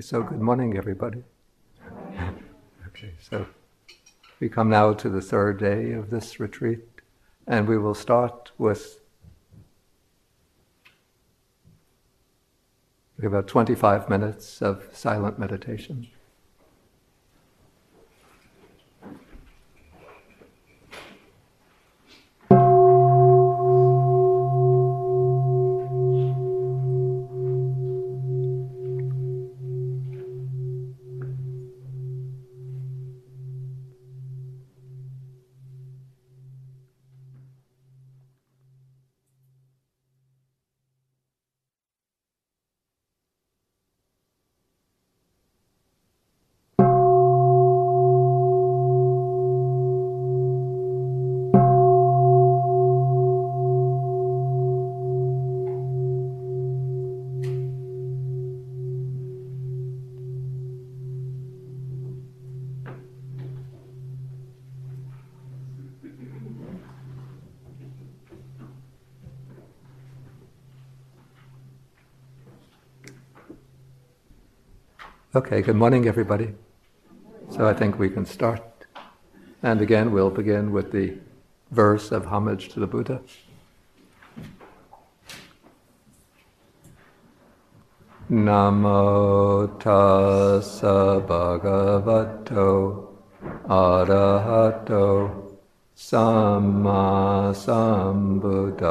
Okay, so good morning, everybody. okay, so we come now to the third day of this retreat, and we will start with about 25 minutes of silent meditation. Okay, good morning, everybody. So I think we can start. And again, we'll begin with the verse of homage to the Buddha. Namo tassa bhagavato arahato samma sambuddhassa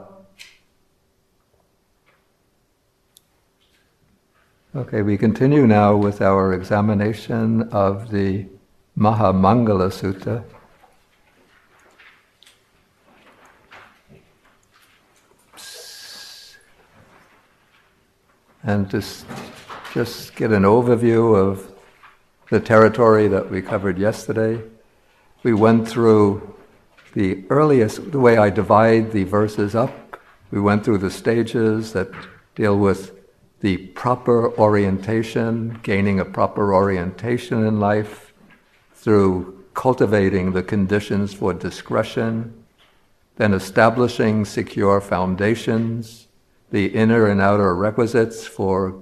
Okay, we continue now with our examination of the Mahamangala Sutta. And just, just get an overview of the territory that we covered yesterday. We went through the earliest, the way I divide the verses up. We went through the stages that deal with the proper orientation, gaining a proper orientation in life through cultivating the conditions for discretion, then establishing secure foundations, the inner and outer requisites for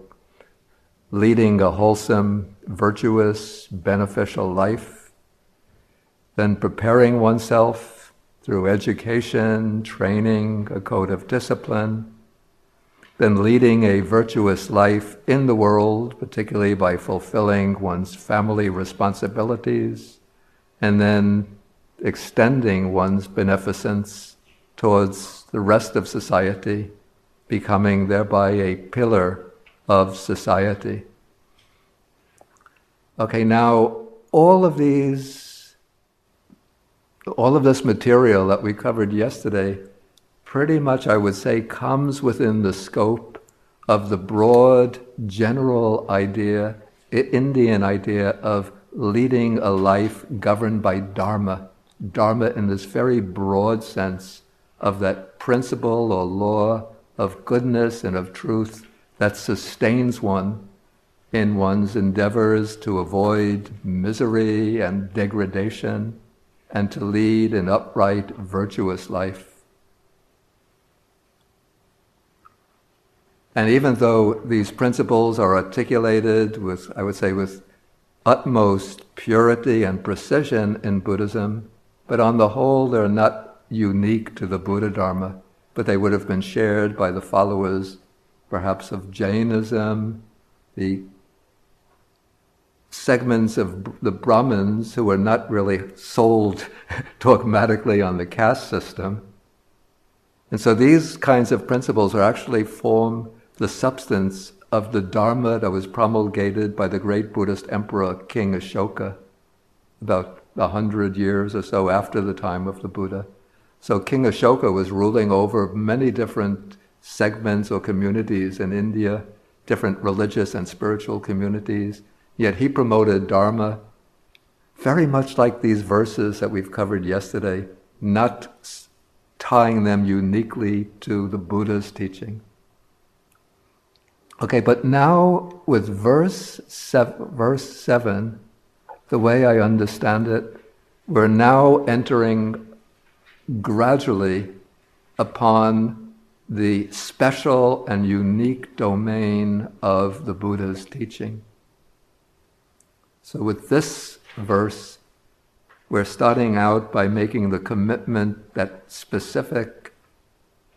leading a wholesome, virtuous, beneficial life, then preparing oneself through education, training, a code of discipline then leading a virtuous life in the world, particularly by fulfilling one's family responsibilities, and then extending one's beneficence towards the rest of society, becoming thereby a pillar of society. Okay, now all of these, all of this material that we covered yesterday pretty much, I would say, comes within the scope of the broad general idea, Indian idea of leading a life governed by Dharma. Dharma in this very broad sense of that principle or law of goodness and of truth that sustains one in one's endeavors to avoid misery and degradation and to lead an upright, virtuous life. And even though these principles are articulated with, I would say, with utmost purity and precision in Buddhism, but on the whole, they're not unique to the Buddha Dharma, but they would have been shared by the followers, perhaps of Jainism, the segments of the Brahmins who were not really sold dogmatically on the caste system. And so these kinds of principles are actually form the substance of the Dharma that was promulgated by the great Buddhist emperor King Ashoka about a hundred years or so after the time of the Buddha. So King Ashoka was ruling over many different segments or communities in India, different religious and spiritual communities. Yet he promoted Dharma very much like these verses that we've covered yesterday, not tying them uniquely to the Buddha's teaching. Okay, but now with verse seven, verse 7, the way I understand it, we're now entering gradually upon the special and unique domain of the Buddha's teaching. So, with this verse, we're starting out by making the commitment, that specific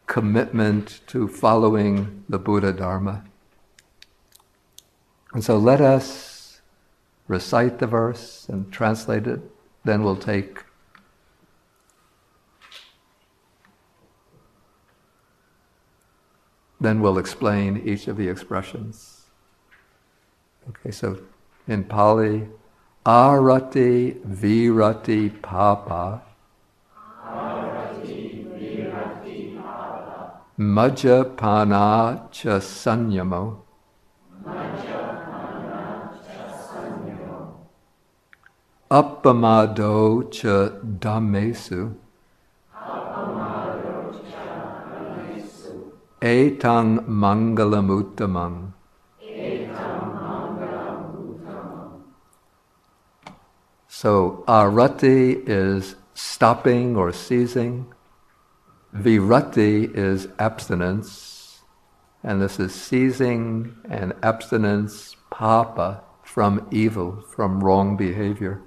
commitment to following the Buddha Dharma. And so let us recite the verse and translate it, then we'll take then we'll explain each of the expressions. Okay, so in Pali, arati virati papa. Arati virati papa. Majjapana cha sanyamo. Appamado cha dhammesu. Etang mangalamuttamang. So arati is stopping or ceasing. Virati is abstinence. And this is seizing and abstinence, papa, from evil, from wrong behavior.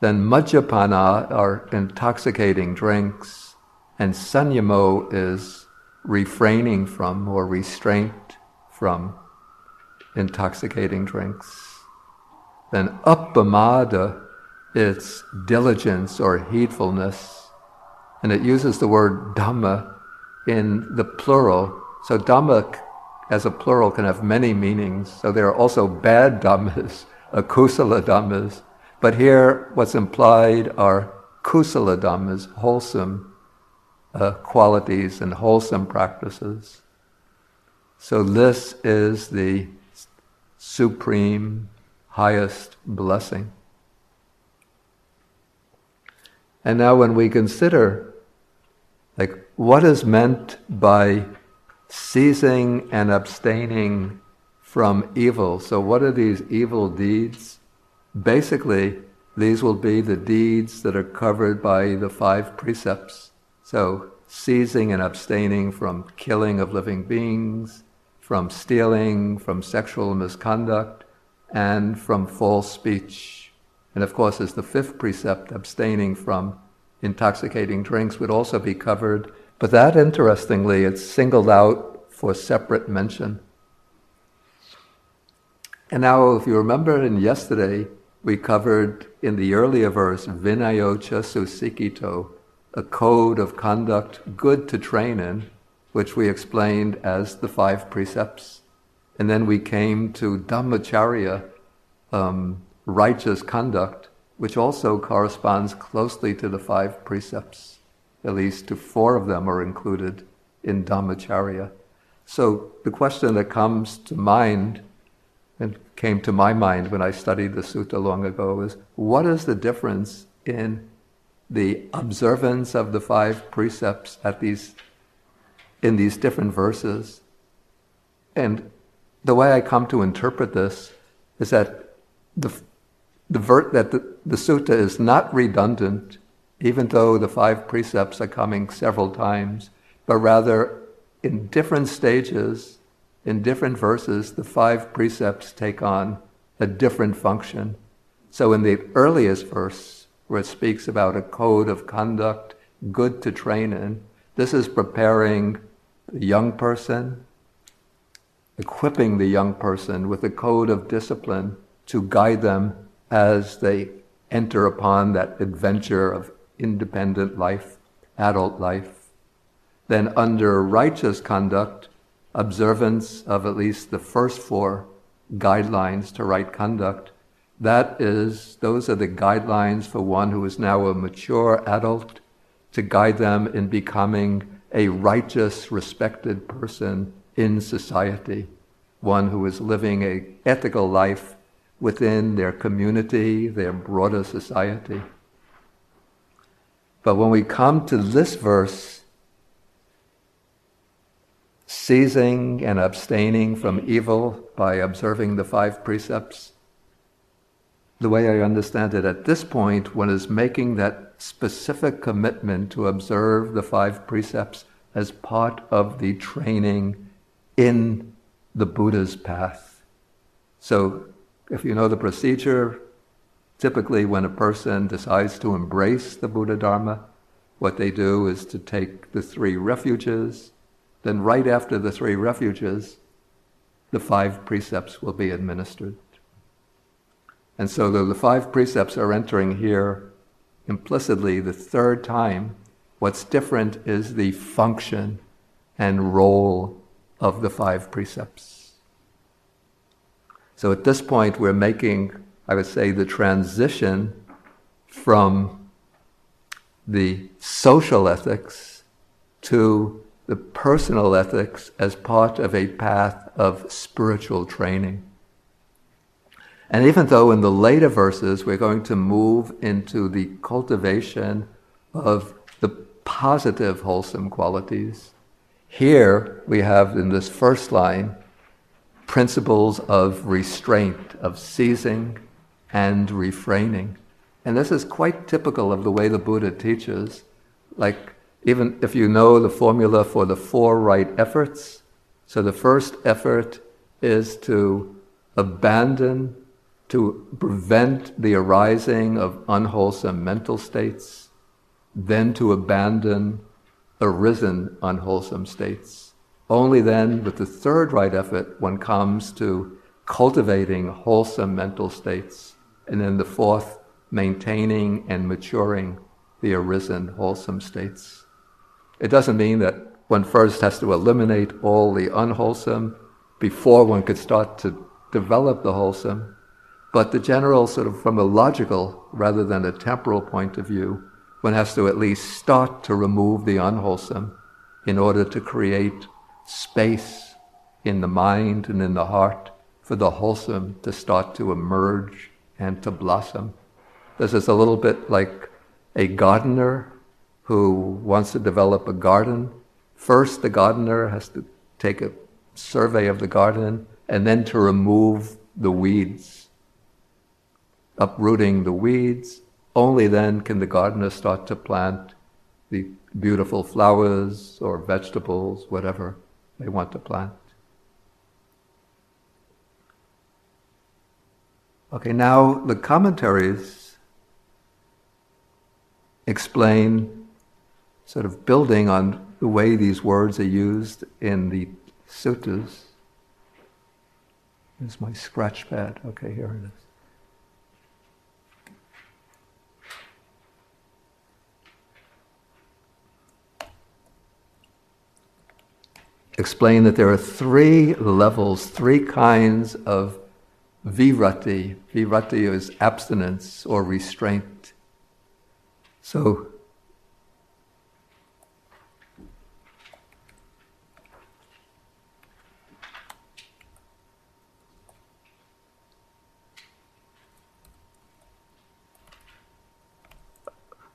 Then majjapana are intoxicating drinks, and sanyamo is refraining from or restraint from intoxicating drinks. Then appamada, it's diligence or heedfulness. And it uses the word dhamma in the plural. So dhamma as a plural can have many meanings. So there are also bad dhammas, akusala dhammas. But here what's implied are kusala dhammas, wholesome uh, qualities and wholesome practices. So this is the supreme highest blessing. And now, when we consider, like, what is meant by ceasing and abstaining from evil, so what are these evil deeds? Basically, these will be the deeds that are covered by the five precepts. So, seizing and abstaining from killing of living beings, from stealing, from sexual misconduct, and from false speech. And of course, as the fifth precept, abstaining from intoxicating drinks would also be covered. But that, interestingly, it's singled out for separate mention. And now, if you remember in yesterday, we covered in the earlier verse, Vinayocha Susikito, a code of conduct good to train in, which we explained as the five precepts. And then we came to Dhammacharya, um, righteous conduct, which also corresponds closely to the five precepts. At least to four of them are included in Dhammacharya. So the question that comes to mind and came to my mind when I studied the sutta long ago is what is the difference in the observance of the five precepts at these in these different verses? And the way I come to interpret this is that the, the ver- that the, the sutta is not redundant, even though the five precepts are coming several times, but rather in different stages, in different verses, the five precepts take on a different function. So in the earliest verse, where it speaks about a code of conduct good to train in, this is preparing the young person, equipping the young person with a code of discipline to guide them as they enter upon that adventure of independent life, adult life. Then, under righteous conduct, observance of at least the first four guidelines to right conduct, that is, those are the guidelines for one who is now a mature adult to guide them in becoming a righteous, respected person in society, one who is living a ethical life within their community, their broader society. But when we come to this verse, ceasing and abstaining from evil by observing the five precepts, the way I understand it at this point, one is making that specific commitment to observe the five precepts as part of the training in the Buddha's path. So, if you know the procedure, typically when a person decides to embrace the Buddha Dharma, what they do is to take the three refuges, then, right after the three refuges, the five precepts will be administered. And so though the five precepts are entering here implicitly the third time. What's different is the function and role of the five precepts. So at this point, we're making, I would say, the transition from the social ethics to the personal ethics as part of a path of spiritual training. And even though in the later verses we're going to move into the cultivation of the positive, wholesome qualities, here we have in this first line principles of restraint, of ceasing and refraining. And this is quite typical of the way the Buddha teaches. Like, even if you know the formula for the four right efforts, so the first effort is to abandon to prevent the arising of unwholesome mental states, then to abandon arisen unwholesome states. Only then, with the third right effort, one comes to cultivating wholesome mental states, and then the fourth, maintaining and maturing the arisen wholesome states. It doesn't mean that one first has to eliminate all the unwholesome before one could start to develop the wholesome. But the general, sort of from a logical rather than a temporal point of view, one has to at least start to remove the unwholesome in order to create space in the mind and in the heart for the wholesome to start to emerge and to blossom. This is a little bit like a gardener who wants to develop a garden. First, the gardener has to take a survey of the garden and then to remove the weeds uprooting the weeds. Only then can the gardener start to plant the beautiful flowers or vegetables, whatever they want to plant. Okay, now the commentaries explain, sort of building on the way these words are used in the suttas. Here's my scratch pad. Okay, here it is. explain that there are three levels, three kinds of virati. Virati is abstinence or restraint. So,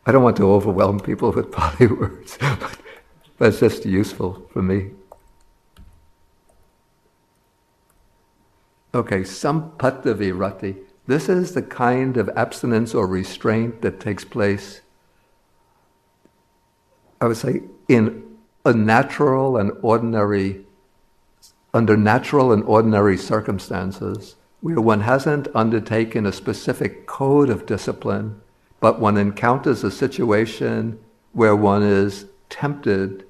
I don't want to overwhelm people with Pali words, but, but it's just useful for me. Okay, sampatta virati. This is the kind of abstinence or restraint that takes place, I would say, in a natural and ordinary, under natural and ordinary circumstances, where one hasn't undertaken a specific code of discipline, but one encounters a situation where one is tempted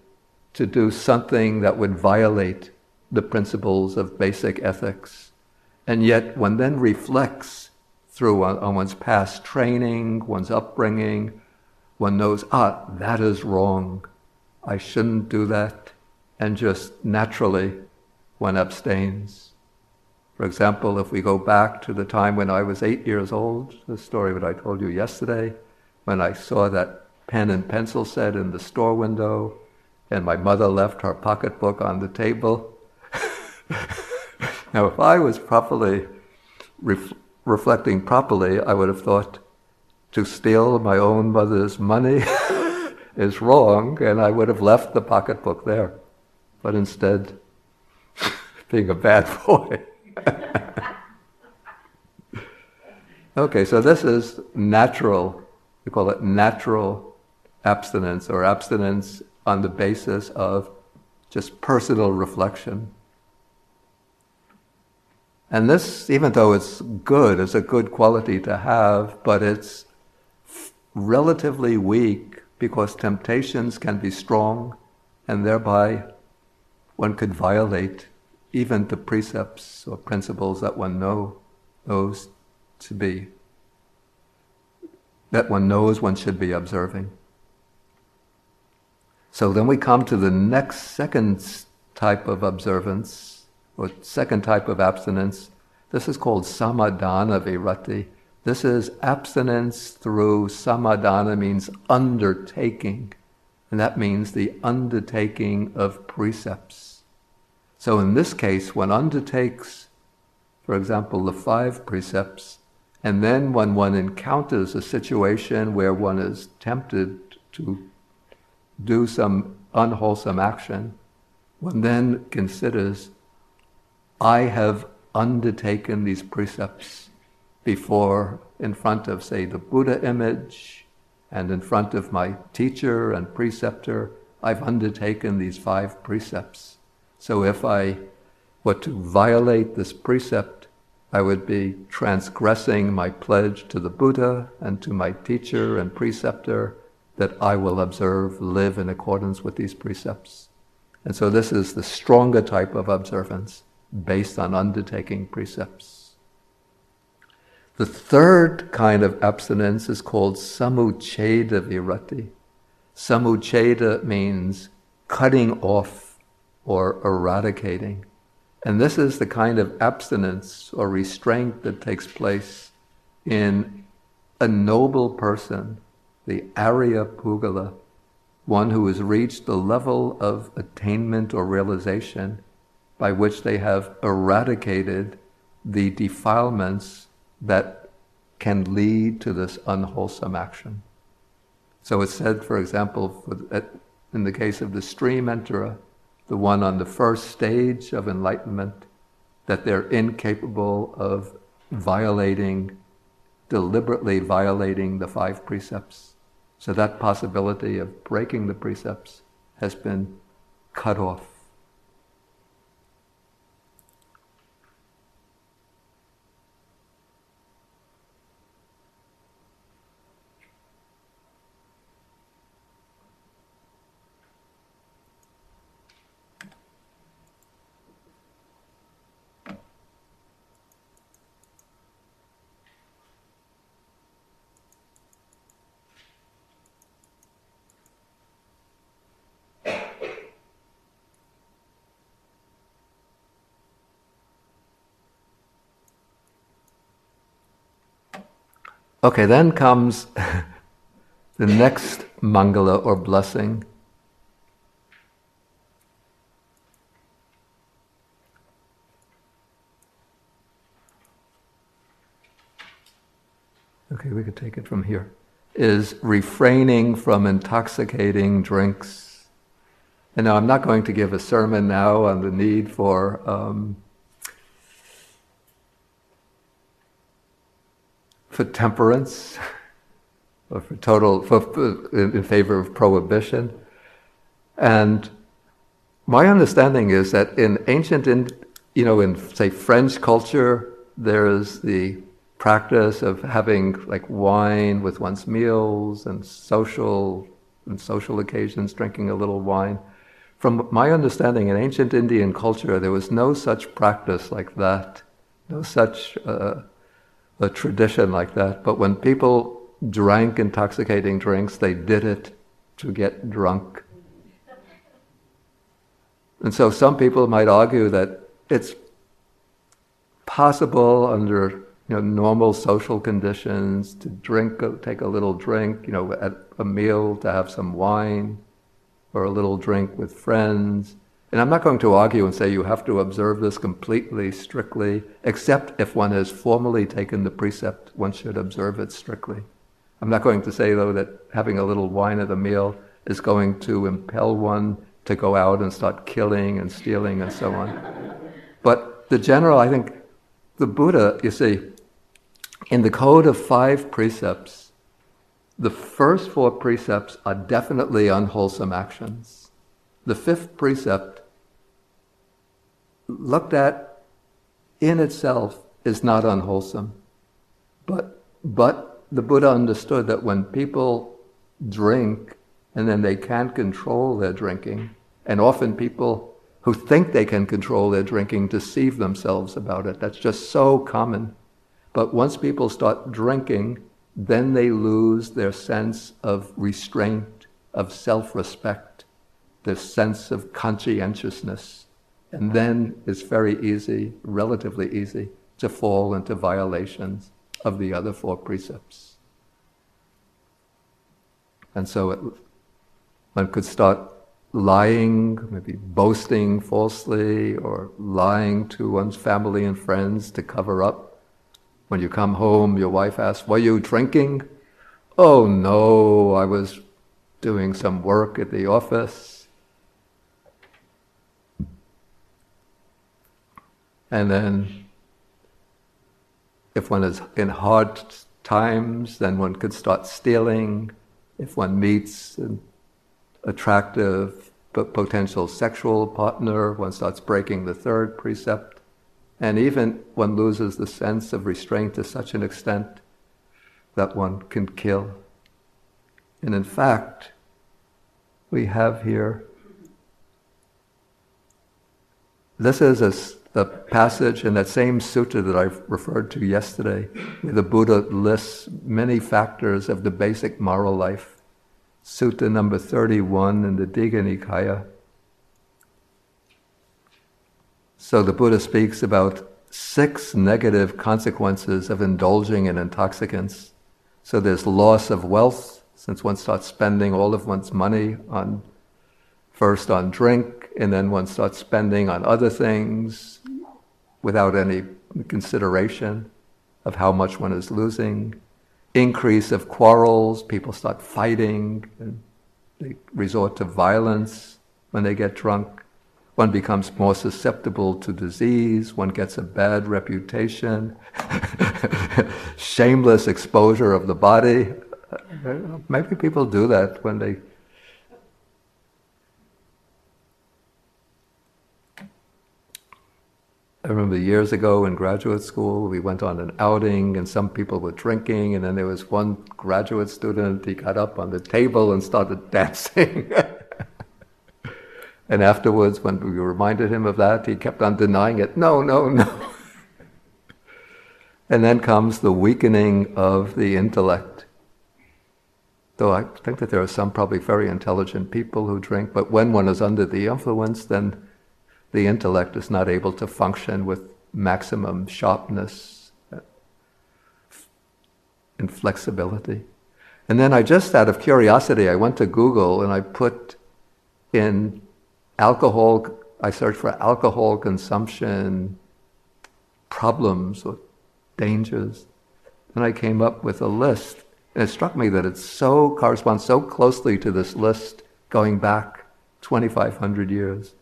to do something that would violate the principles of basic ethics and yet, one then reflects through on, on one's past training, one's upbringing, one knows, ah, that is wrong. I shouldn't do that. And just naturally, one abstains. For example, if we go back to the time when I was eight years old, the story that I told you yesterday, when I saw that pen and pencil set in the store window, and my mother left her pocketbook on the table. Now, if I was properly ref- reflecting properly, I would have thought to steal my own mother's money is wrong, and I would have left the pocketbook there. But instead, being a bad boy. okay, so this is natural, we call it natural abstinence, or abstinence on the basis of just personal reflection. And this, even though it's good, is a good quality to have, but it's relatively weak because temptations can be strong and thereby one could violate even the precepts or principles that one know, knows to be, that one knows one should be observing. So then we come to the next second type of observance, or second type of abstinence. This is called samadana virati. This is abstinence through samadana means undertaking, and that means the undertaking of precepts. So in this case, one undertakes, for example, the five precepts, and then when one encounters a situation where one is tempted to do some unwholesome action, one then considers, I have undertaken these precepts before in front of, say, the Buddha image and in front of my teacher and preceptor, I've undertaken these five precepts. So if I were to violate this precept, I would be transgressing my pledge to the Buddha and to my teacher and preceptor that I will observe, live in accordance with these precepts. And so this is the stronger type of observance based on undertaking precepts. The third kind of abstinence is called samucheda virati. Samucheda means cutting off or eradicating. And this is the kind of abstinence or restraint that takes place in a noble person, the Arya Pugala, one who has reached the level of attainment or realization by which they have eradicated the defilements that can lead to this unwholesome action. So it's said, for example, in the case of the stream enterer, the one on the first stage of enlightenment, that they're incapable of violating, deliberately violating the five precepts. So that possibility of breaking the precepts has been cut off. Okay, then comes the next mangala or blessing. Okay, we could take it from here. Is refraining from intoxicating drinks. And now I'm not going to give a sermon now on the need for um, for temperance, or for total, for, in favor of prohibition. And my understanding is that in ancient, in, you know, in say French culture, there's the practice of having like wine with one's meals and social and social occasions, drinking a little wine. From my understanding, in ancient Indian culture, there was no such practice like that, no such uh, a tradition like that. But when people drank intoxicating drinks, they did it to get drunk. And so some people might argue that it's possible under you know, normal social conditions to drink, take a little drink, you know, at a meal to have some wine or a little drink with friends. And I'm not going to argue and say you have to observe this completely, strictly, except if one has formally taken the precept, one should observe it strictly. I'm not going to say, though, that having a little wine at a meal is going to impel one to go out and start killing and stealing and so on. But the general, I think, the Buddha, you see, in the code of five precepts, the first four precepts are definitely unwholesome actions. The fifth precept, looked at in itself, is not unwholesome. But, but the Buddha understood that when people drink and then they can't control their drinking, and often people who think they can control their drinking deceive themselves about it. That's just so common. But once people start drinking, then they lose their sense of restraint, of self respect, their sense of conscientiousness. And then it's very easy, relatively easy, to fall into violations of the other four precepts. And so it, one could start lying, maybe boasting falsely, or lying to one's family and friends to cover up. When you come home, your wife asks, Were you drinking? Oh no, I was doing some work at the office. And then, if one is in hard times, then one could start stealing. If one meets an attractive but potential sexual partner, one starts breaking the third precept, and even one loses the sense of restraint to such an extent that one can kill. And in fact, we have here this is a, a, passage in that same sutta that I referred to yesterday, where the Buddha lists many factors of the basic moral life Sutta number 31 in the Digha Nikaya. So the Buddha speaks about six negative consequences of indulging in intoxicants. So there's loss of wealth, since one starts spending all of one's money on first on drink, and then one starts spending on other things without any consideration of how much one is losing increase of quarrels, people start fighting, and they resort to violence when they get drunk. One becomes more susceptible to disease, one gets a bad reputation, shameless exposure of the body. Maybe people do that when they I remember years ago in graduate school, we went on an outing and some people were drinking, and then there was one graduate student, he got up on the table and started dancing. and afterwards, when we reminded him of that, he kept on denying it. No, no, no. and then comes the weakening of the intellect. Though I think that there are some probably very intelligent people who drink, but when one is under the influence, then the intellect is not able to function with maximum sharpness and flexibility. And then I just, out of curiosity, I went to Google and I put in alcohol, I searched for alcohol consumption problems or dangers. And I came up with a list. And it struck me that it so corresponds so closely to this list going back 2,500 years.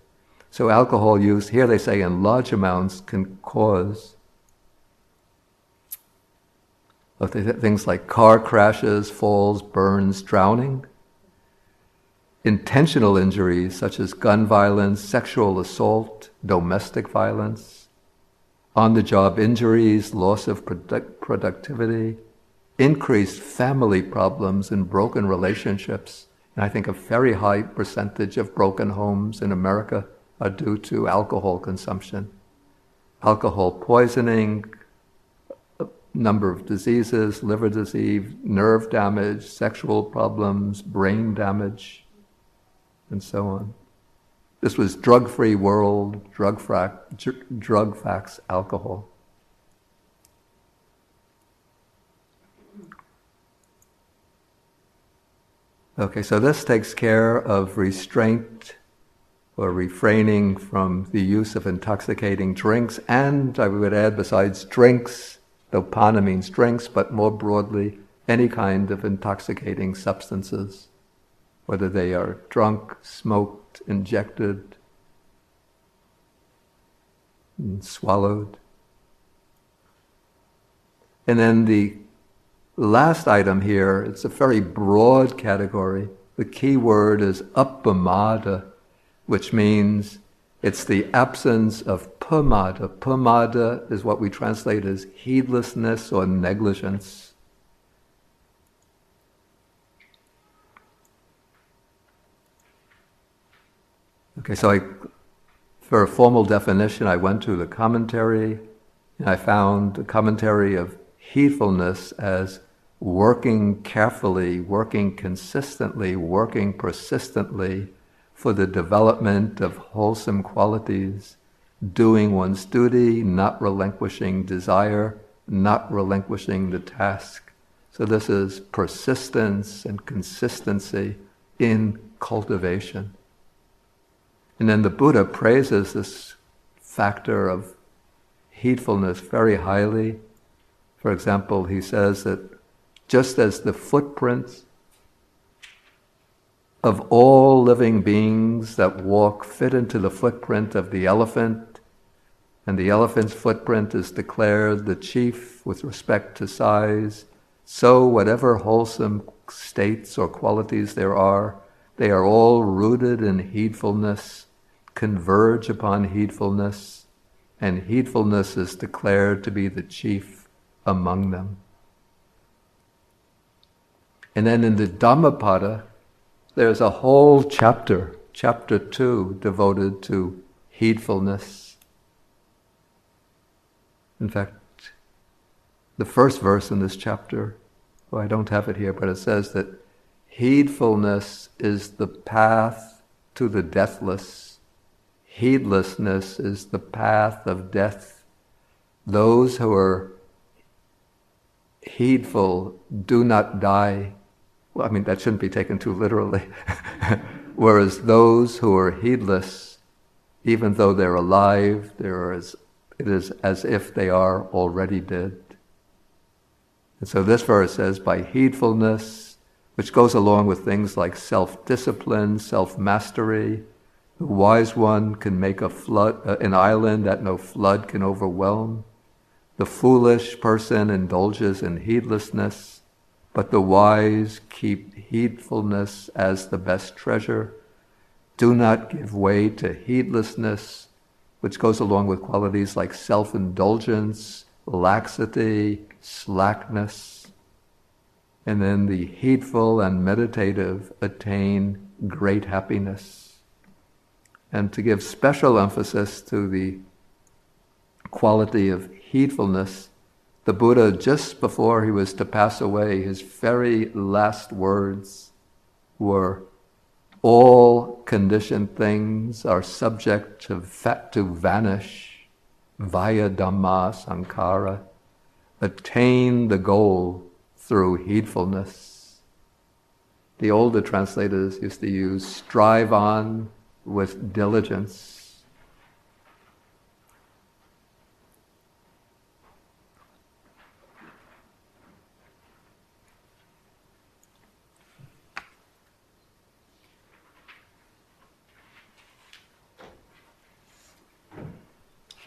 So alcohol use, here they say in large amounts, can cause things like car crashes, falls, burns, drowning, intentional injuries such as gun violence, sexual assault, domestic violence, on the job injuries, loss of product- productivity, increased family problems and broken relationships. And I think a very high percentage of broken homes in America are due to alcohol consumption. Alcohol poisoning, number of diseases, liver disease, nerve damage, sexual problems, brain damage, and so on. This was drug free world, drug, drug facts, alcohol. Okay, so this takes care of restraint or refraining from the use of intoxicating drinks, and I would add, besides drinks, though pana means drinks, but more broadly, any kind of intoxicating substances, whether they are drunk, smoked, injected, and swallowed. And then the last item here, it's a very broad category. The key word is appamada, which means it's the absence of pamada. Pamada is what we translate as heedlessness or negligence. Okay, so I, for a formal definition, I went to the commentary and I found a commentary of heedfulness as working carefully, working consistently, working persistently for the development of wholesome qualities, doing one's duty, not relinquishing desire, not relinquishing the task. So, this is persistence and consistency in cultivation. And then the Buddha praises this factor of heedfulness very highly. For example, he says that just as the footprints of all living beings that walk fit into the footprint of the elephant, and the elephant's footprint is declared the chief with respect to size, so whatever wholesome states or qualities there are, they are all rooted in heedfulness, converge upon heedfulness, and heedfulness is declared to be the chief among them. And then in the Dhammapada, there's a whole chapter, chapter two, devoted to heedfulness. In fact, the first verse in this chapter, well, I don't have it here, but it says that heedfulness is the path to the deathless. Heedlessness is the path of death. Those who are heedful do not die well, I mean, that shouldn't be taken too literally. Whereas those who are heedless, even though they're alive, they're as, it is as if they are already dead. And so this verse says, by heedfulness, which goes along with things like self discipline, self mastery, the wise one can make a flood, uh, an island that no flood can overwhelm. The foolish person indulges in heedlessness but the wise keep heedfulness as the best treasure. Do not give way to heedlessness, which goes along with qualities like self indulgence, laxity, slackness. And then the heedful and meditative attain great happiness. And to give special emphasis to the quality of heedfulness, the Buddha, just before he was to pass away, his very last words were all conditioned things are subject to, to vanish vaya dhamma Sankhara. Attain the goal through heedfulness. The older translators used to use strive on with diligence.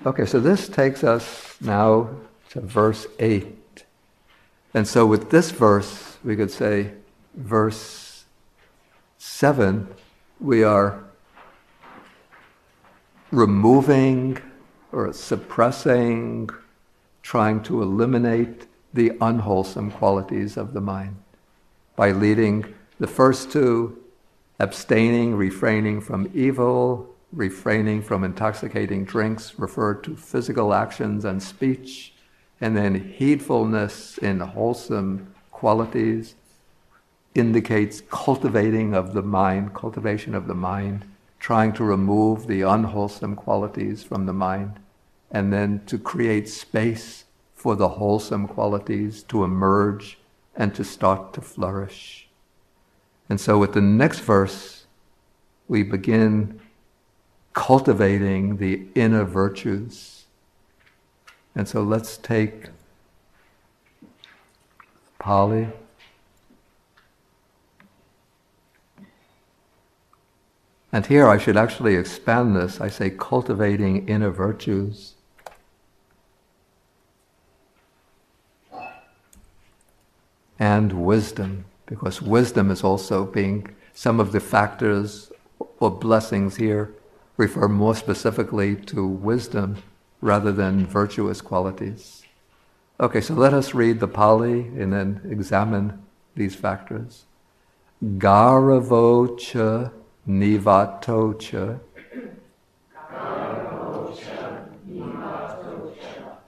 Okay, so this takes us now to verse 8. And so with this verse, we could say, verse 7, we are removing or suppressing, trying to eliminate the unwholesome qualities of the mind by leading the first two, abstaining, refraining from evil, refraining from intoxicating drinks referred to physical actions and speech, and then heedfulness in wholesome qualities indicates cultivating of the mind, cultivation of the mind, trying to remove the unwholesome qualities from the mind, and then to create space for the wholesome qualities to emerge and to start to flourish. And so with the next verse, we begin cultivating the inner virtues. And so let's take Pali. And here I should actually expand this. I say cultivating inner virtues. And wisdom, because wisdom is also being some of the factors or blessings here refer more specifically to wisdom rather than virtuous qualities. Okay, so let us read the Pali and then examine these factors. Garavo cha nivatocha.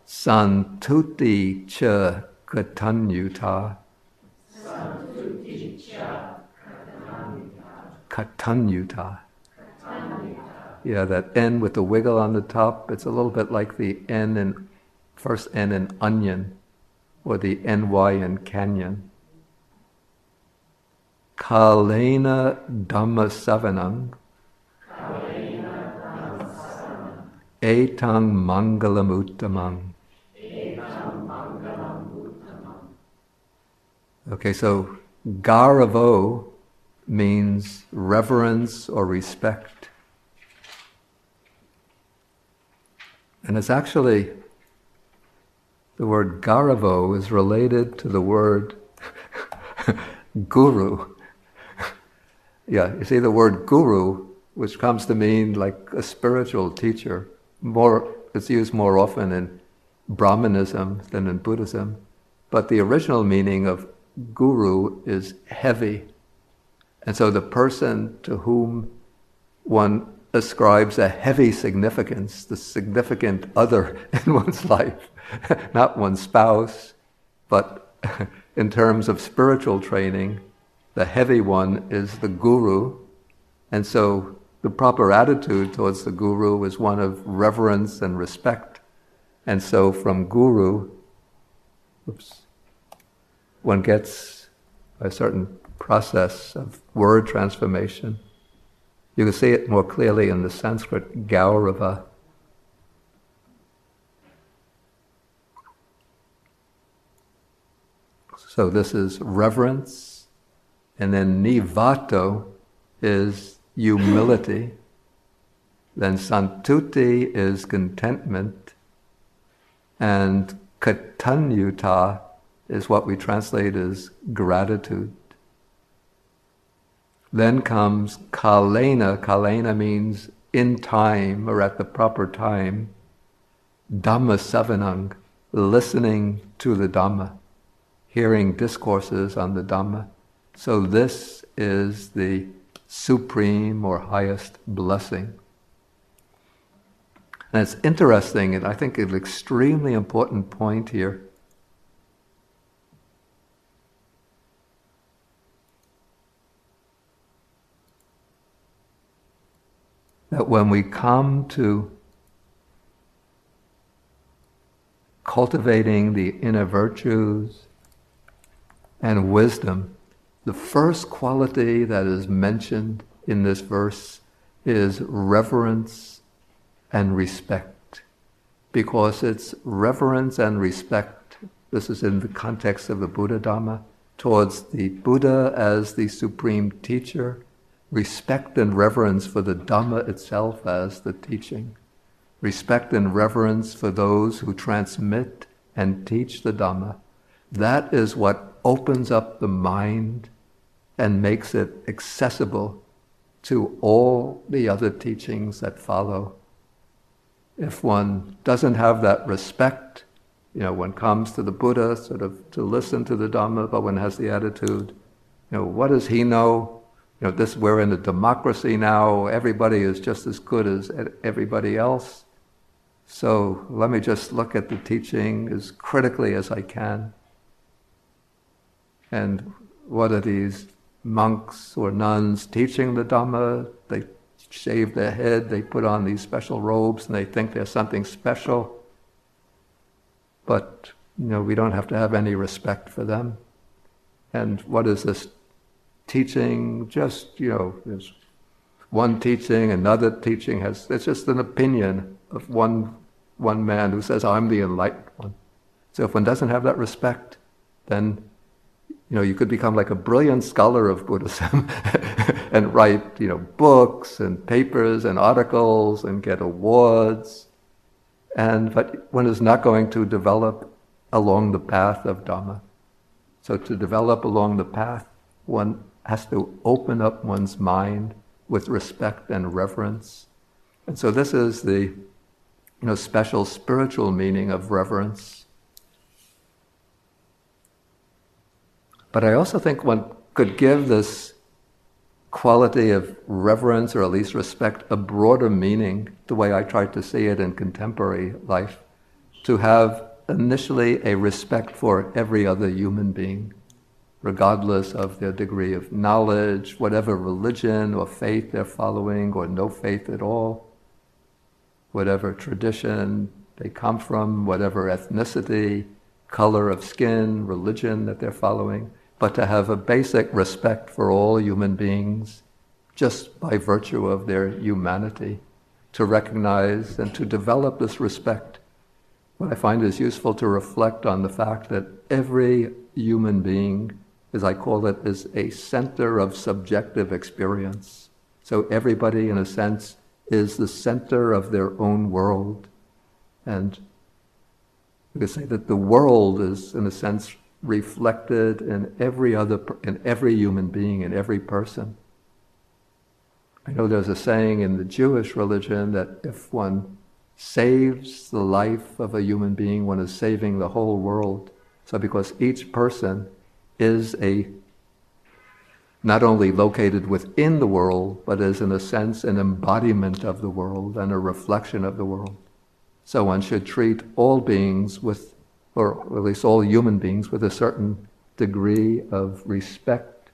Santuti cha katanyuta. Katanyuta. Yeah, that N with the wiggle on the top, it's a little bit like the N in first N in onion or the NY in canyon. Kalena Dhamma Savanam. Etang Mangalam Uttamang. Okay, so Garavo means reverence or respect. And it's actually, the word Garavo is related to the word guru. Yeah, you see the word guru, which comes to mean like a spiritual teacher. More, it's used more often in Brahmanism than in Buddhism. But the original meaning of guru is heavy. And so the person to whom one ascribes a heavy significance, the significant other in one's life, not one's spouse, but in terms of spiritual training, the heavy one is the guru, and so the proper attitude towards the guru is one of reverence and respect. And so from guru, oops, one gets a certain process of word transformation. You can see it more clearly in the Sanskrit Gaurava. So this is reverence, and then nivato is humility. Then santuti is contentment. And katanyuta is what we translate as gratitude. Then comes kalena. Kalena means in time or at the proper time. Dhamma savanang, listening to the Dhamma, hearing discourses on the Dhamma. So this is the supreme or highest blessing. And it's interesting, and I think an extremely important point here. That when we come to cultivating the inner virtues and wisdom, the first quality that is mentioned in this verse is reverence and respect. Because it's reverence and respect, this is in the context of the Buddha Dhamma, towards the Buddha as the supreme teacher, respect and reverence for the Dhamma itself as the teaching, respect and reverence for those who transmit and teach the Dhamma. That is what opens up the mind and makes it accessible to all the other teachings that follow. If one doesn't have that respect, you know, one comes to the Buddha sort of to listen to the Dhamma, but one has the attitude, you know, what does he know? You know, this we're in a democracy now. Everybody is just as good as everybody else. So let me just look at the teaching as critically as I can. And what are these monks or nuns teaching the Dhamma. They shave their head, they put on these special robes, and they think they're something special. But, you know, we don't have to have any respect for them. And what is this teaching? Just, you know, there's one teaching, another teaching has, it's just an opinion of one, one man who says, I'm the enlightened one. So if one doesn't have that respect, then you know, you could become like a brilliant scholar of Buddhism and write, you know, books and papers and articles and get awards. And but one is not going to develop along the path of Dhamma. So to develop along the path, one has to open up one's mind with respect and reverence. And so this is the you know, special spiritual meaning of reverence. But I also think one could give this quality of reverence or at least respect a broader meaning, the way I try to see it in contemporary life, to have initially a respect for every other human being, regardless of their degree of knowledge, whatever religion or faith they're following, or no faith at all, whatever tradition they come from, whatever ethnicity, color of skin, religion that they're following but to have a basic respect for all human beings just by virtue of their humanity, to recognize and to develop this respect. What I find is useful to reflect on the fact that every human being, as I call it, is a center of subjective experience. So everybody, in a sense, is the center of their own world. And we could say that the world is, in a sense, reflected in every other, in every human being, in every person. I know there's a saying in the Jewish religion that if one saves the life of a human being, one is saving the whole world. So because each person is a not only located within the world, but is in a sense an embodiment of the world and a reflection of the world. So one should treat all beings with or at least all human beings, with a certain degree of respect.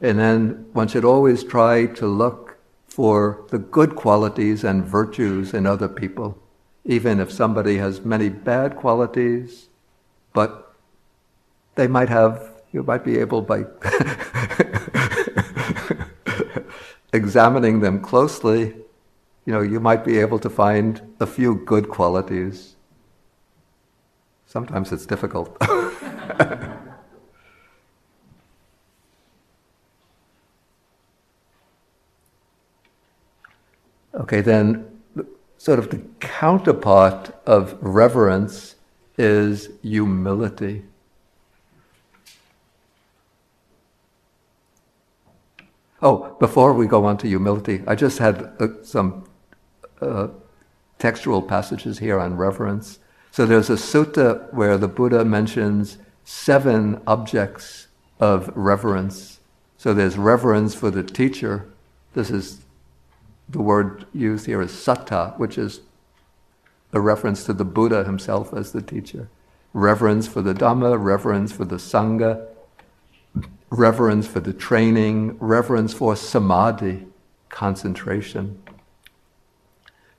And then one should always try to look for the good qualities and virtues in other people, even if somebody has many bad qualities, but they might have, you might be able by examining them closely, you know, you might be able to find a few good qualities. Sometimes it's difficult. okay, then sort of the counterpart of reverence is humility. Oh, before we go on to humility, I just had uh, some uh, textual passages here on reverence. So there's a sutta where the Buddha mentions seven objects of reverence. So there's reverence for the teacher. This is the word used here is satta, which is a reference to the Buddha himself as the teacher. Reverence for the Dhamma, reverence for the Sangha, reverence for the training, reverence for samadhi, concentration,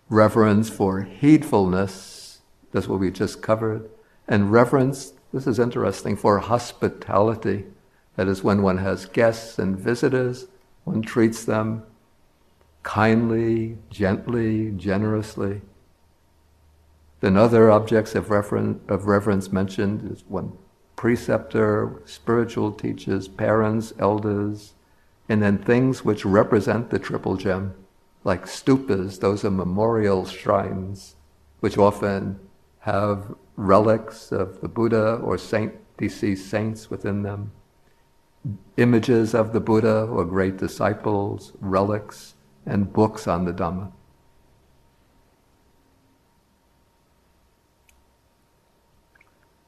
reverence for heedfulness, that's what we just covered, and reverence, this is interesting, for hospitality. That is when one has guests and visitors, one treats them kindly, gently, generously. Then other objects of, referen- of reverence mentioned is one preceptor, spiritual teachers, parents, elders, and then things which represent the triple gem, like stupas, those are memorial shrines, which often have relics of the Buddha or saint, deceased saints within them, images of the Buddha or great disciples, relics, and books on the Dhamma.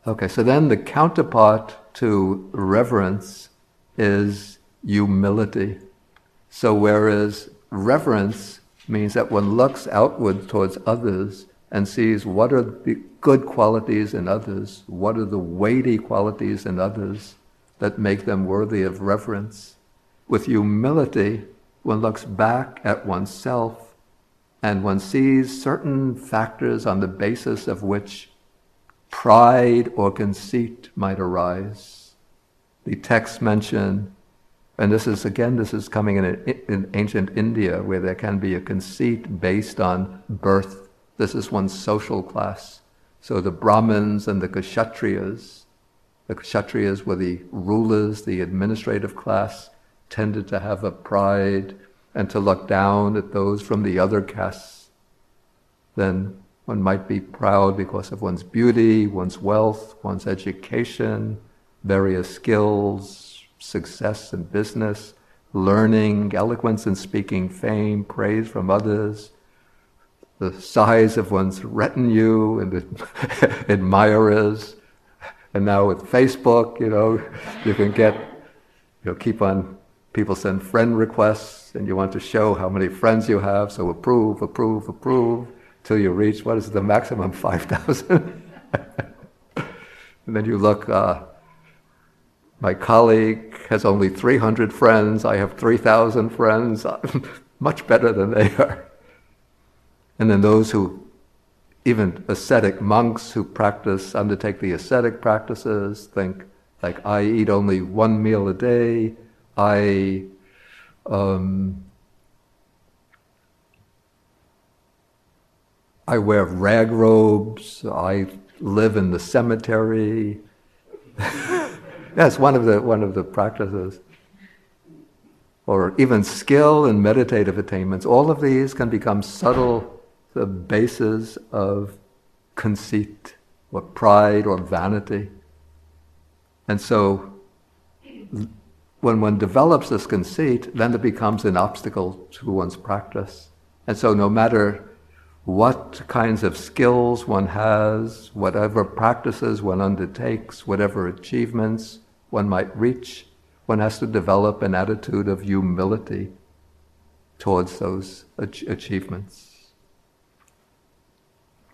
Okay, so then the counterpart to reverence is humility. So whereas reverence means that one looks outward towards others and sees what are the good qualities in others, what are the weighty qualities in others that make them worthy of reverence. With humility, one looks back at oneself and one sees certain factors on the basis of which pride or conceit might arise. The texts mention, and this is again, this is coming in, in ancient India, where there can be a conceit based on birth. This is one's social class. So the Brahmins and the Kshatriyas, the Kshatriyas were the rulers, the administrative class, tended to have a pride and to look down at those from the other castes. Then one might be proud because of one's beauty, one's wealth, one's education, various skills, success in business, learning, eloquence in speaking, fame, praise from others, the size of one's retinue and admirers. And now with Facebook, you know, you can get, you know, keep on, people send friend requests and you want to show how many friends you have, so approve, approve, approve, till you reach, what is the maximum? 5,000. and then you look, uh, my colleague has only 300 friends, I have 3,000 friends, much better than they are. And then those who, even ascetic monks who practice, undertake the ascetic practices, think like, I eat only one meal a day, I um, I wear rag robes, I live in the cemetery. That's one of the one of the practices. Or even skill and meditative attainments. All of these can become subtle the basis of conceit or pride or vanity. And so when one develops this conceit, then it becomes an obstacle to one's practice. And so no matter what kinds of skills one has, whatever practices one undertakes, whatever achievements one might reach, one has to develop an attitude of humility towards those achievements.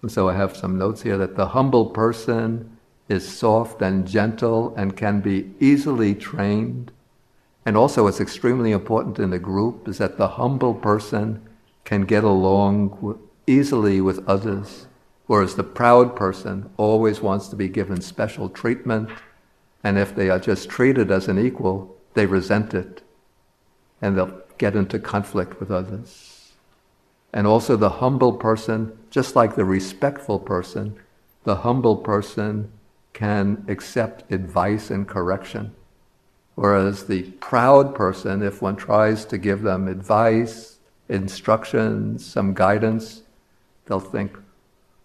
And so I have some notes here that the humble person is soft and gentle and can be easily trained. And also, what's extremely important in the group is that the humble person can get along easily with others, whereas the proud person always wants to be given special treatment. And if they are just treated as an equal, they resent it and they'll get into conflict with others. And also, the humble person, just like the respectful person, the humble person can accept advice and correction. Whereas the proud person, if one tries to give them advice, instructions, some guidance, they'll think,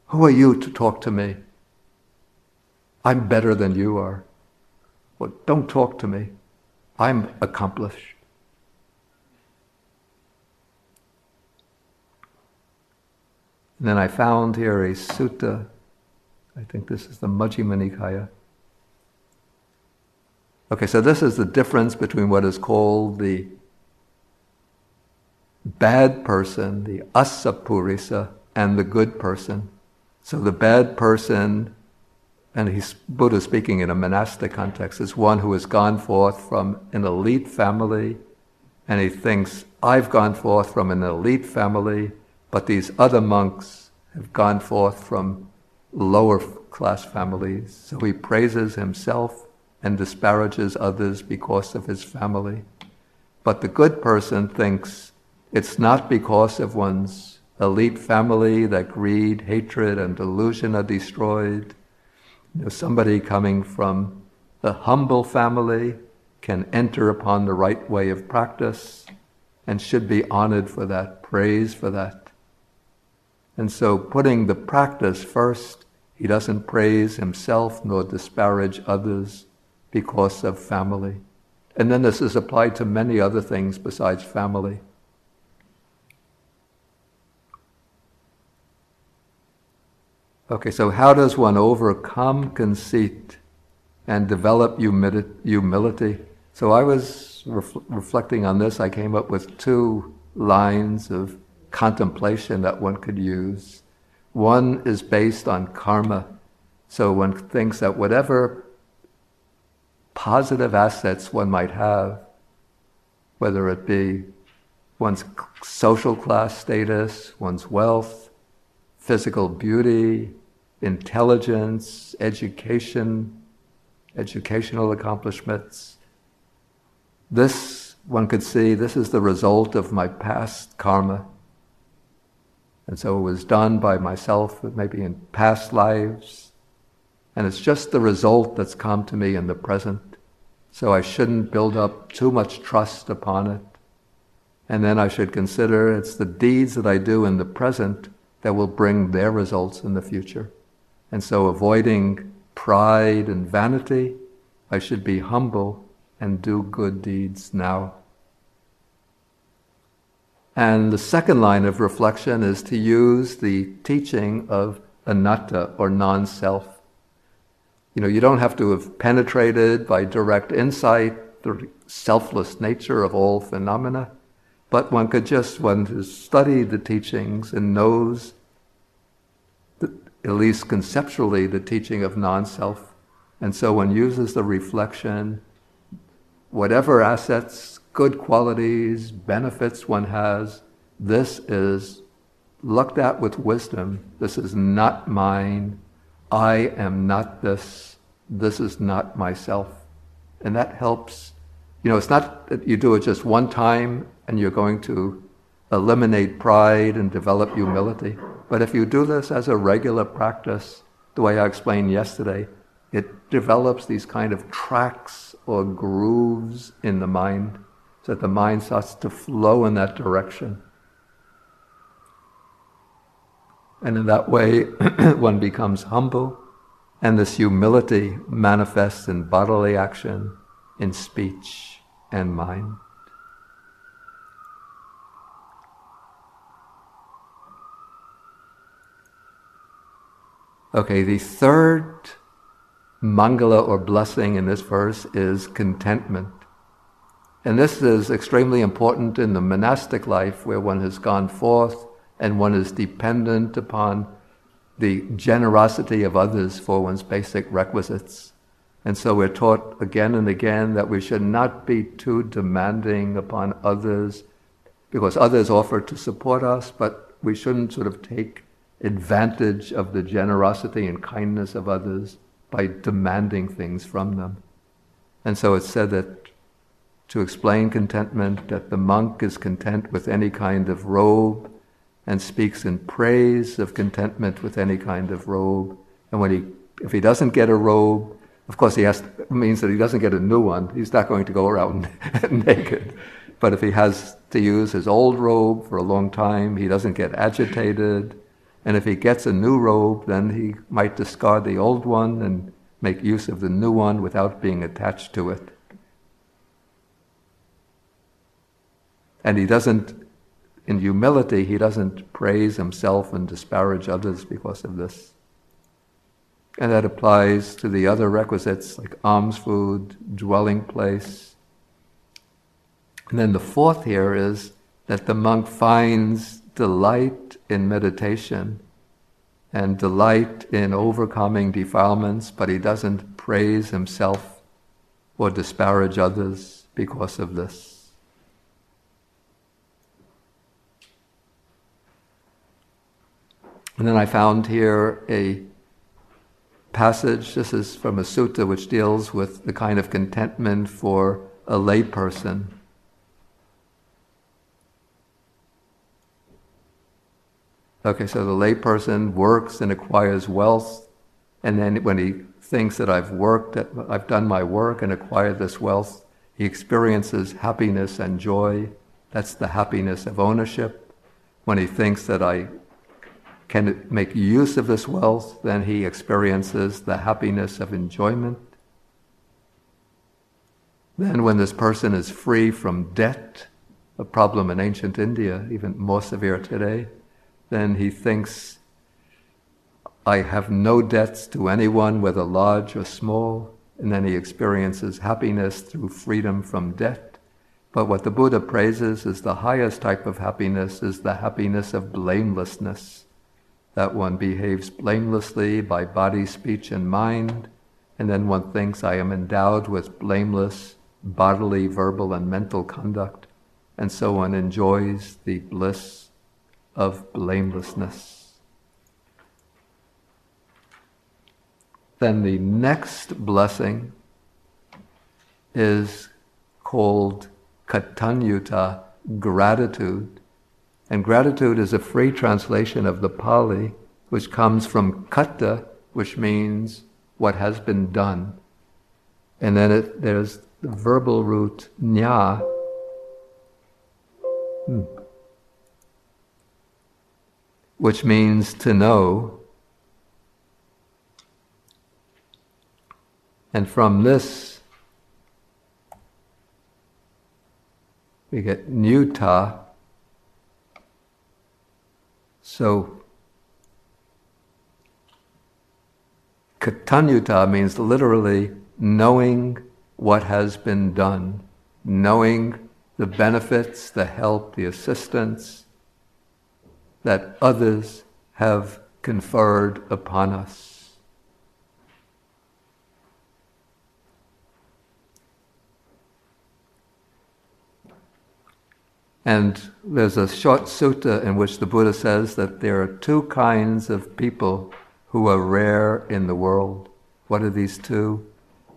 Who are you to talk to me? I'm better than you are. Well, don't talk to me. I'm accomplished. And then I found here a sutta. I think this is the Majjhima Nikaya. Okay, so this is the difference between what is called the bad person, the asapurisa, and the good person. So the bad person, and he's Buddha speaking in a monastic context, is one who has gone forth from an elite family, and he thinks, I've gone forth from an elite family, but these other monks have gone forth from lower class families. So he praises himself and disparages others because of his family. But the good person thinks it's not because of one's elite family that greed, hatred, and delusion are destroyed. You know, somebody coming from a humble family can enter upon the right way of practice and should be honored for that, praised for that. And so, putting the practice first, he doesn't praise himself nor disparage others because of family. And then this is applied to many other things besides family. Okay, so how does one overcome conceit and develop humility? So I was ref- reflecting on this. I came up with two lines of contemplation that one could use. One is based on karma. So one thinks that whatever positive assets one might have, whether it be one's social class status, one's wealth, physical beauty, intelligence, education, educational accomplishments. This, one could see, this is the result of my past karma. And so it was done by myself, maybe in past lives. And it's just the result that's come to me in the present. So I shouldn't build up too much trust upon it. And then I should consider it's the deeds that I do in the present that will bring their results in the future. And so avoiding pride and vanity, I should be humble and do good deeds now. And the second line of reflection is to use the teaching of anatta or non self. You know, you don't have to have penetrated by direct insight the selfless nature of all phenomena, but one could just, one has studied the teachings and knows, that, at least conceptually, the teaching of non self. And so one uses the reflection, whatever assets, good qualities, benefits one has, this is looked at with wisdom. This is not mine I am not this, this is not myself. And that helps. You know, it's not that you do it just one time and you're going to eliminate pride and develop humility. But if you do this as a regular practice, the way I explained yesterday, it develops these kind of tracks or grooves in the mind so that the mind starts to flow in that direction. And in that way, one becomes humble, and this humility manifests in bodily action, in speech and mind. Okay, the third mangala or blessing in this verse is contentment. And this is extremely important in the monastic life where one has gone forth and one is dependent upon the generosity of others for one's basic requisites. And so we're taught again and again that we should not be too demanding upon others because others offer to support us, but we shouldn't sort of take advantage of the generosity and kindness of others by demanding things from them. And so it's said that to explain contentment, that the monk is content with any kind of robe and speaks in praise of contentment with any kind of robe. And when he, if he doesn't get a robe, of course, he has to, means that he doesn't get a new one. He's not going to go around naked. But if he has to use his old robe for a long time, he doesn't get agitated. And if he gets a new robe, then he might discard the old one and make use of the new one without being attached to it. And he doesn't in humility, he doesn't praise himself and disparage others because of this. And that applies to the other requisites like alms food, dwelling place. And then the fourth here is that the monk finds delight in meditation and delight in overcoming defilements, but he doesn't praise himself or disparage others because of this. And then I found here a passage, this is from a sutta which deals with the kind of contentment for a layperson. Okay, so the layperson works and acquires wealth, and then when he thinks that I've worked, that I've done my work and acquired this wealth, he experiences happiness and joy. That's the happiness of ownership. When he thinks that I can make use of this wealth, then he experiences the happiness of enjoyment. Then, when this person is free from debt, a problem in ancient India, even more severe today, then he thinks, I have no debts to anyone, whether large or small, and then he experiences happiness through freedom from debt. But what the Buddha praises is the highest type of happiness is the happiness of blamelessness that one behaves blamelessly by body, speech, and mind, and then one thinks I am endowed with blameless bodily, verbal, and mental conduct, and so one enjoys the bliss of blamelessness. then the next blessing is called katanyuta, gratitude. And gratitude is a free translation of the Pali, which comes from katta, which means what has been done. And then it, there's the verbal root nya. Hmm, which means to know. And from this, we get nyuta. So, katanyuta means literally knowing what has been done, knowing the benefits, the help, the assistance that others have conferred upon us. And there's a short sutta in which the Buddha says that there are two kinds of people who are rare in the world. What are these two?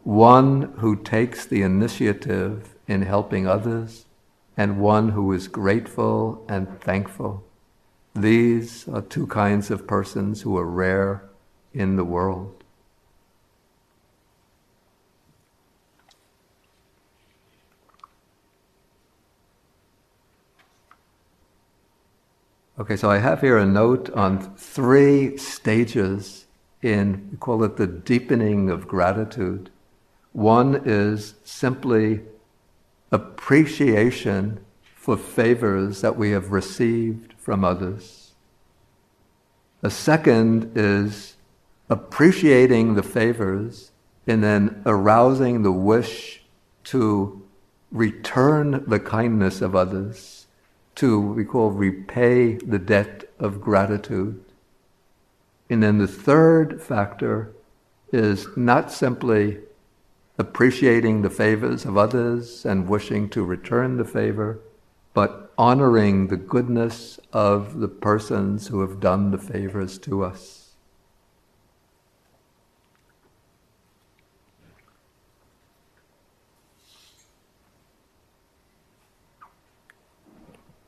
One who takes the initiative in helping others, and one who is grateful and thankful. These are two kinds of persons who are rare in the world. Okay, so I have here a note on three stages in, we call it the deepening of gratitude. One is simply appreciation for favors that we have received from others. A second is appreciating the favors and then arousing the wish to return the kindness of others to, what we call, repay the debt of gratitude. And then the third factor is not simply appreciating the favors of others and wishing to return the favor, but honoring the goodness of the persons who have done the favors to us.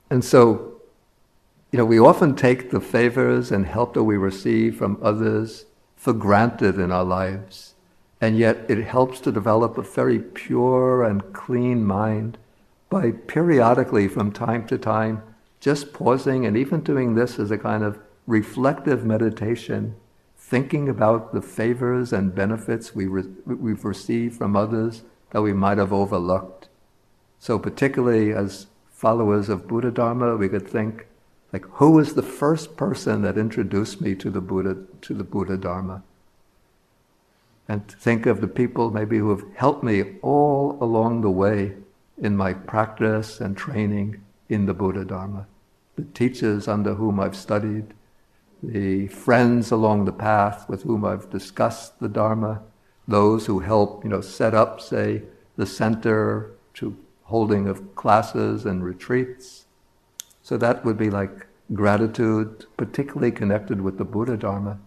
And so, you know, we often take the favors and help that we receive from others for granted in our lives. And yet it helps to develop a very pure and clean mind by periodically, from time to time, just pausing and even doing this as a kind of reflective meditation, thinking about the favors and benefits we re- we've received from others that we might have overlooked. So, particularly as followers of Buddha Dharma, we could think, like, who was the first person that introduced me to the Buddha, to the Buddha Dharma? And think of the people maybe who have helped me all along the way in my practice and training in the Buddha Dharma. The teachers under whom I've studied, the friends along the path with whom I've discussed the Dharma, those who help, you know, set up, say, the center to holding of classes and retreats. So that would be like gratitude, particularly connected with the Buddha Dharma.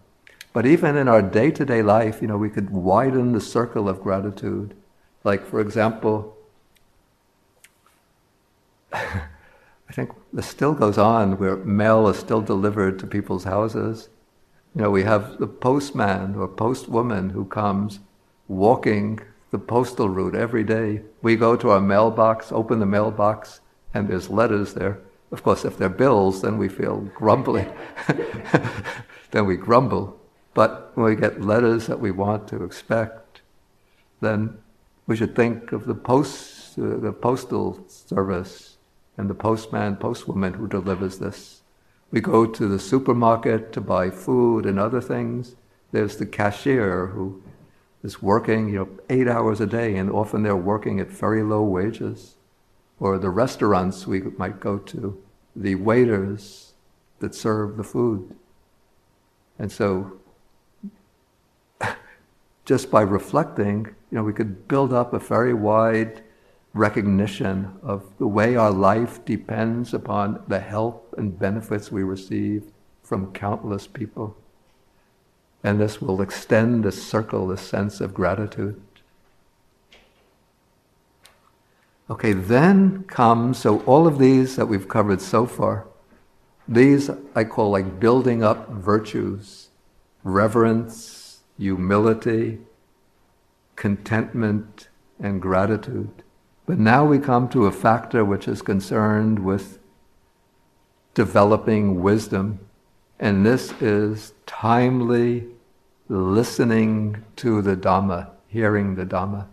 But even in our day to day life, you know, we could widen the circle of gratitude. Like, for example, I think this still goes on where mail is still delivered to people's houses. You know, we have the postman or postwoman who comes walking the postal route every day. We go to our mailbox, open the mailbox, and there's letters there. Of course, if they're bills, then we feel grumbly. then we grumble. But when we get letters that we want to expect, then we should think of the post, uh, the postal service and the postman, postwoman who delivers this. We go to the supermarket to buy food and other things. There's the cashier who is working, you know, eight hours a day, and often they're working at very low wages. Or the restaurants we might go to, the waiters that serve the food. And so, just by reflecting, you know, we could build up a very wide recognition of the way our life depends upon the help and benefits we receive from countless people. And this will extend the circle, the sense of gratitude. Okay, then comes, so all of these that we've covered so far, these I call like building up virtues reverence, humility, contentment, and gratitude. But now we come to a factor which is concerned with developing wisdom, and this is timely listening to the Dhamma, hearing the Dhamma.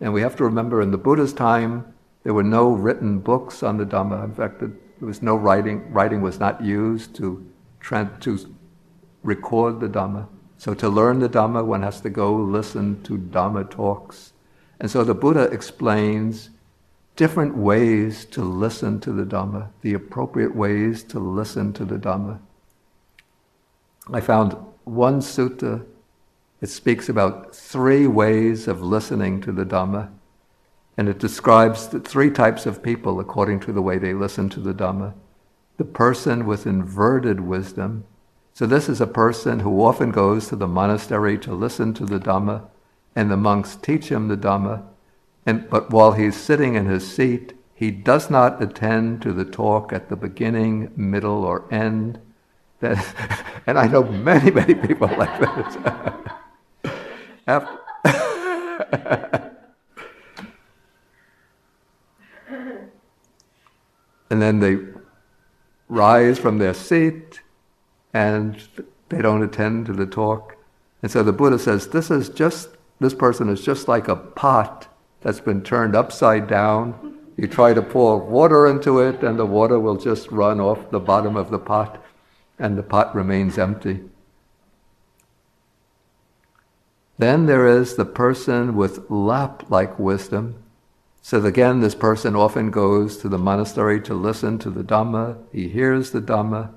And we have to remember in the Buddha's time, there were no written books on the Dhamma. In fact, there was no writing, writing was not used to, to record the Dhamma. So to learn the Dhamma, one has to go listen to Dhamma talks. And so the Buddha explains different ways to listen to the Dhamma, the appropriate ways to listen to the Dhamma. I found one sutta it speaks about three ways of listening to the Dhamma, and it describes the three types of people according to the way they listen to the Dhamma. The person with inverted wisdom. So, this is a person who often goes to the monastery to listen to the Dhamma, and the monks teach him the Dhamma. And, but while he's sitting in his seat, he does not attend to the talk at the beginning, middle, or end. That, and I know many, many people like. After and then they rise from their seat and they don't attend to the talk. And so the Buddha says, this is just, this person is just like a pot that's been turned upside down. You try to pour water into it and the water will just run off the bottom of the pot and the pot remains empty. Then there is the person with lap like wisdom. So again, this person often goes to the monastery to listen to the Dhamma. He hears the Dhamma.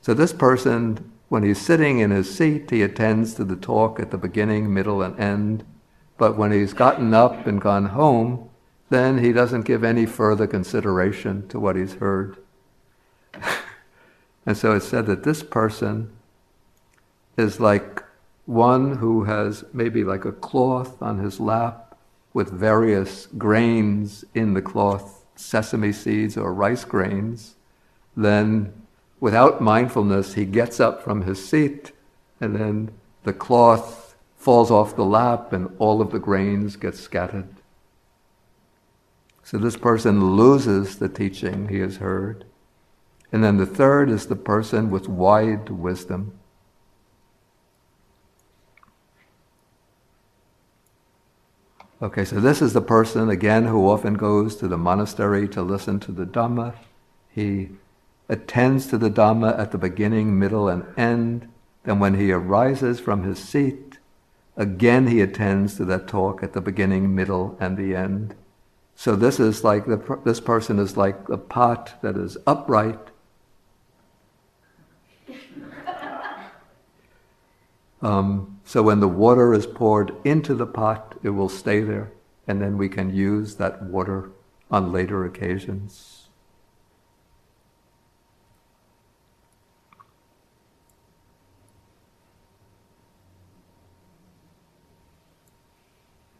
So this person, when he's sitting in his seat, he attends to the talk at the beginning, middle, and end. But when he's gotten up and gone home, then he doesn't give any further consideration to what he's heard. And so it's said that this person is like one who has maybe like a cloth on his lap with various grains in the cloth, sesame seeds or rice grains, then without mindfulness, he gets up from his seat and then the cloth falls off the lap and all of the grains get scattered. So this person loses the teaching he has heard. And then the third is the person with wide wisdom. Okay, so this is the person, again, who often goes to the monastery to listen to the Dhamma. He attends to the Dhamma at the beginning, middle, and end. Then, when he arises from his seat, again he attends to that talk at the beginning, middle, and the end. So this is like the, this person is like the pot that is upright. Um, so when the water is poured into the pot, it will stay there, and then we can use that water on later occasions.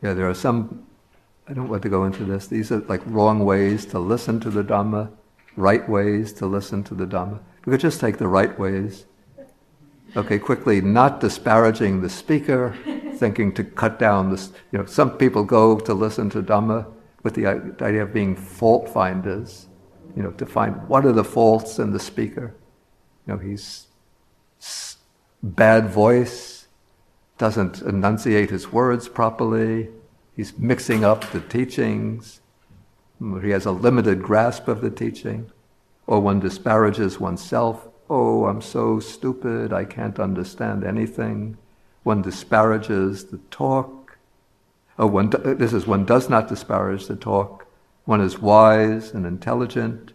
Yeah, there are some, I don't want to go into this, these are like wrong ways to listen to the Dhamma, right ways to listen to the Dhamma. We could just take the right ways Okay, quickly, not disparaging the speaker, thinking to cut down this. You know, some people go to listen to Dhamma with the idea of being fault finders, you know, to find what are the faults in the speaker. You know, he's bad voice, doesn't enunciate his words properly, he's mixing up the teachings, he has a limited grasp of the teaching, or one disparages oneself oh, I'm so stupid, I can't understand anything. One disparages the talk. Oh, one, this is one does not disparage the talk. One is wise and intelligent.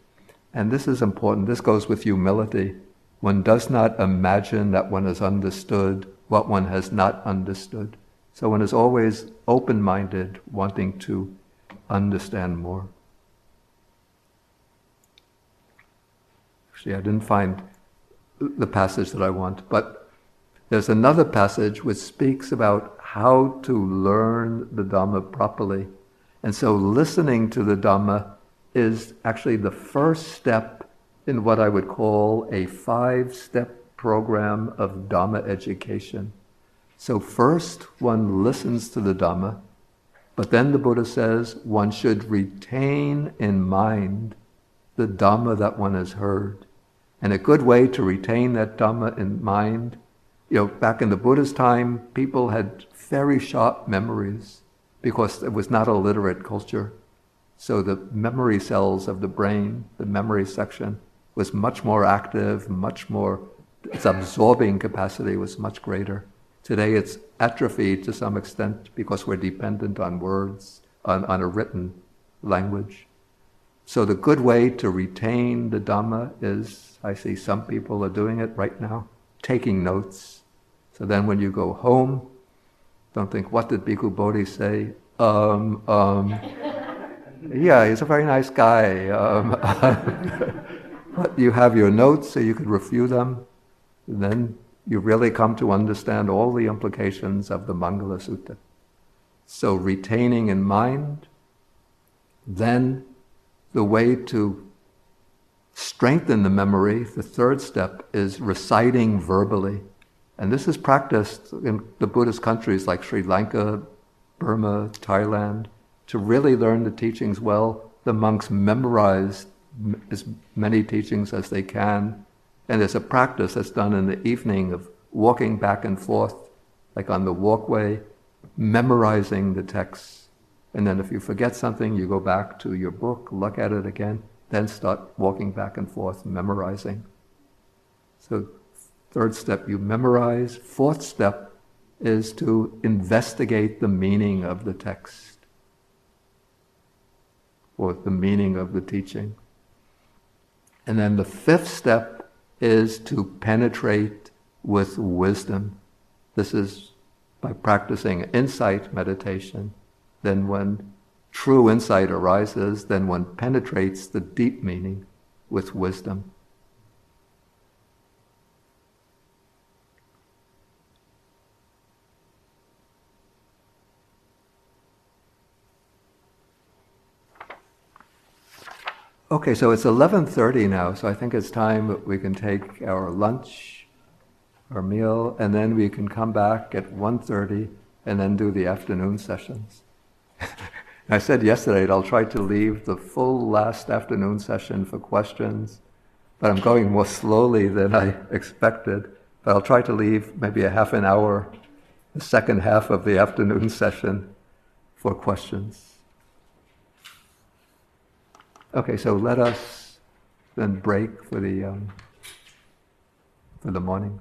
And this is important. This goes with humility. One does not imagine that one has understood what one has not understood. So one is always open minded, wanting to understand more. Actually, I didn't find the passage that I want. But There's another passage which speaks about how to learn the Dhamma properly. And so listening to the Dhamma is actually the first step in what I would call a five step program of Dhamma education. So, first one listens to the Dhamma, but then the Buddha says one should retain in mind the Dhamma that one has heard. And a good way to retain that Dhamma in mind, you know, back in the Buddha's time, people had very sharp memories because it was not a literate culture. So the memory cells of the brain, the memory section, was much more active, much more, its absorbing capacity was much greater. Today it's atrophied to some extent because we're dependent on words, on, on a written language. So the good way to retain the Dhamma is, I see some people are doing it right now, taking notes. So then when you go home, don't think, what did Bhikkhu Bodhi say? Um, um, yeah, he's a very nice guy. Um, but you have your notes so you could review them. then you really come to understand all the implications of the Mangala Sutta. So retaining in mind, then the way to strengthen the memory, the third step is reciting verbally. And this is practiced in the Buddhist countries like Sri Lanka, Burma, Thailand. To really learn the teachings well, the monks memorize as many teachings as they can. And there's a practice that's done in the evening of walking back and forth, like on the walkway, memorizing the texts. And then if you forget something, you go back to your book, look at it again, then start walking back and forth, memorizing. So Third step, you memorize. Fourth step is to investigate the meaning of the text or the meaning of the teaching. And then the fifth step is to penetrate with wisdom. This is by practicing insight meditation. Then, when true insight arises, then one penetrates the deep meaning with wisdom. Okay, so it's 11:30 now, so I think it's time that we can take our lunch, our meal, and then we can come back at 1:30 and then do the afternoon sessions. I said yesterday I'll try to leave the full last afternoon session for questions, but I'm going more slowly than I expected. But I'll try to leave maybe a half an hour, the second half of the afternoon session for questions. Okay, so let us then break for the um, for the morning.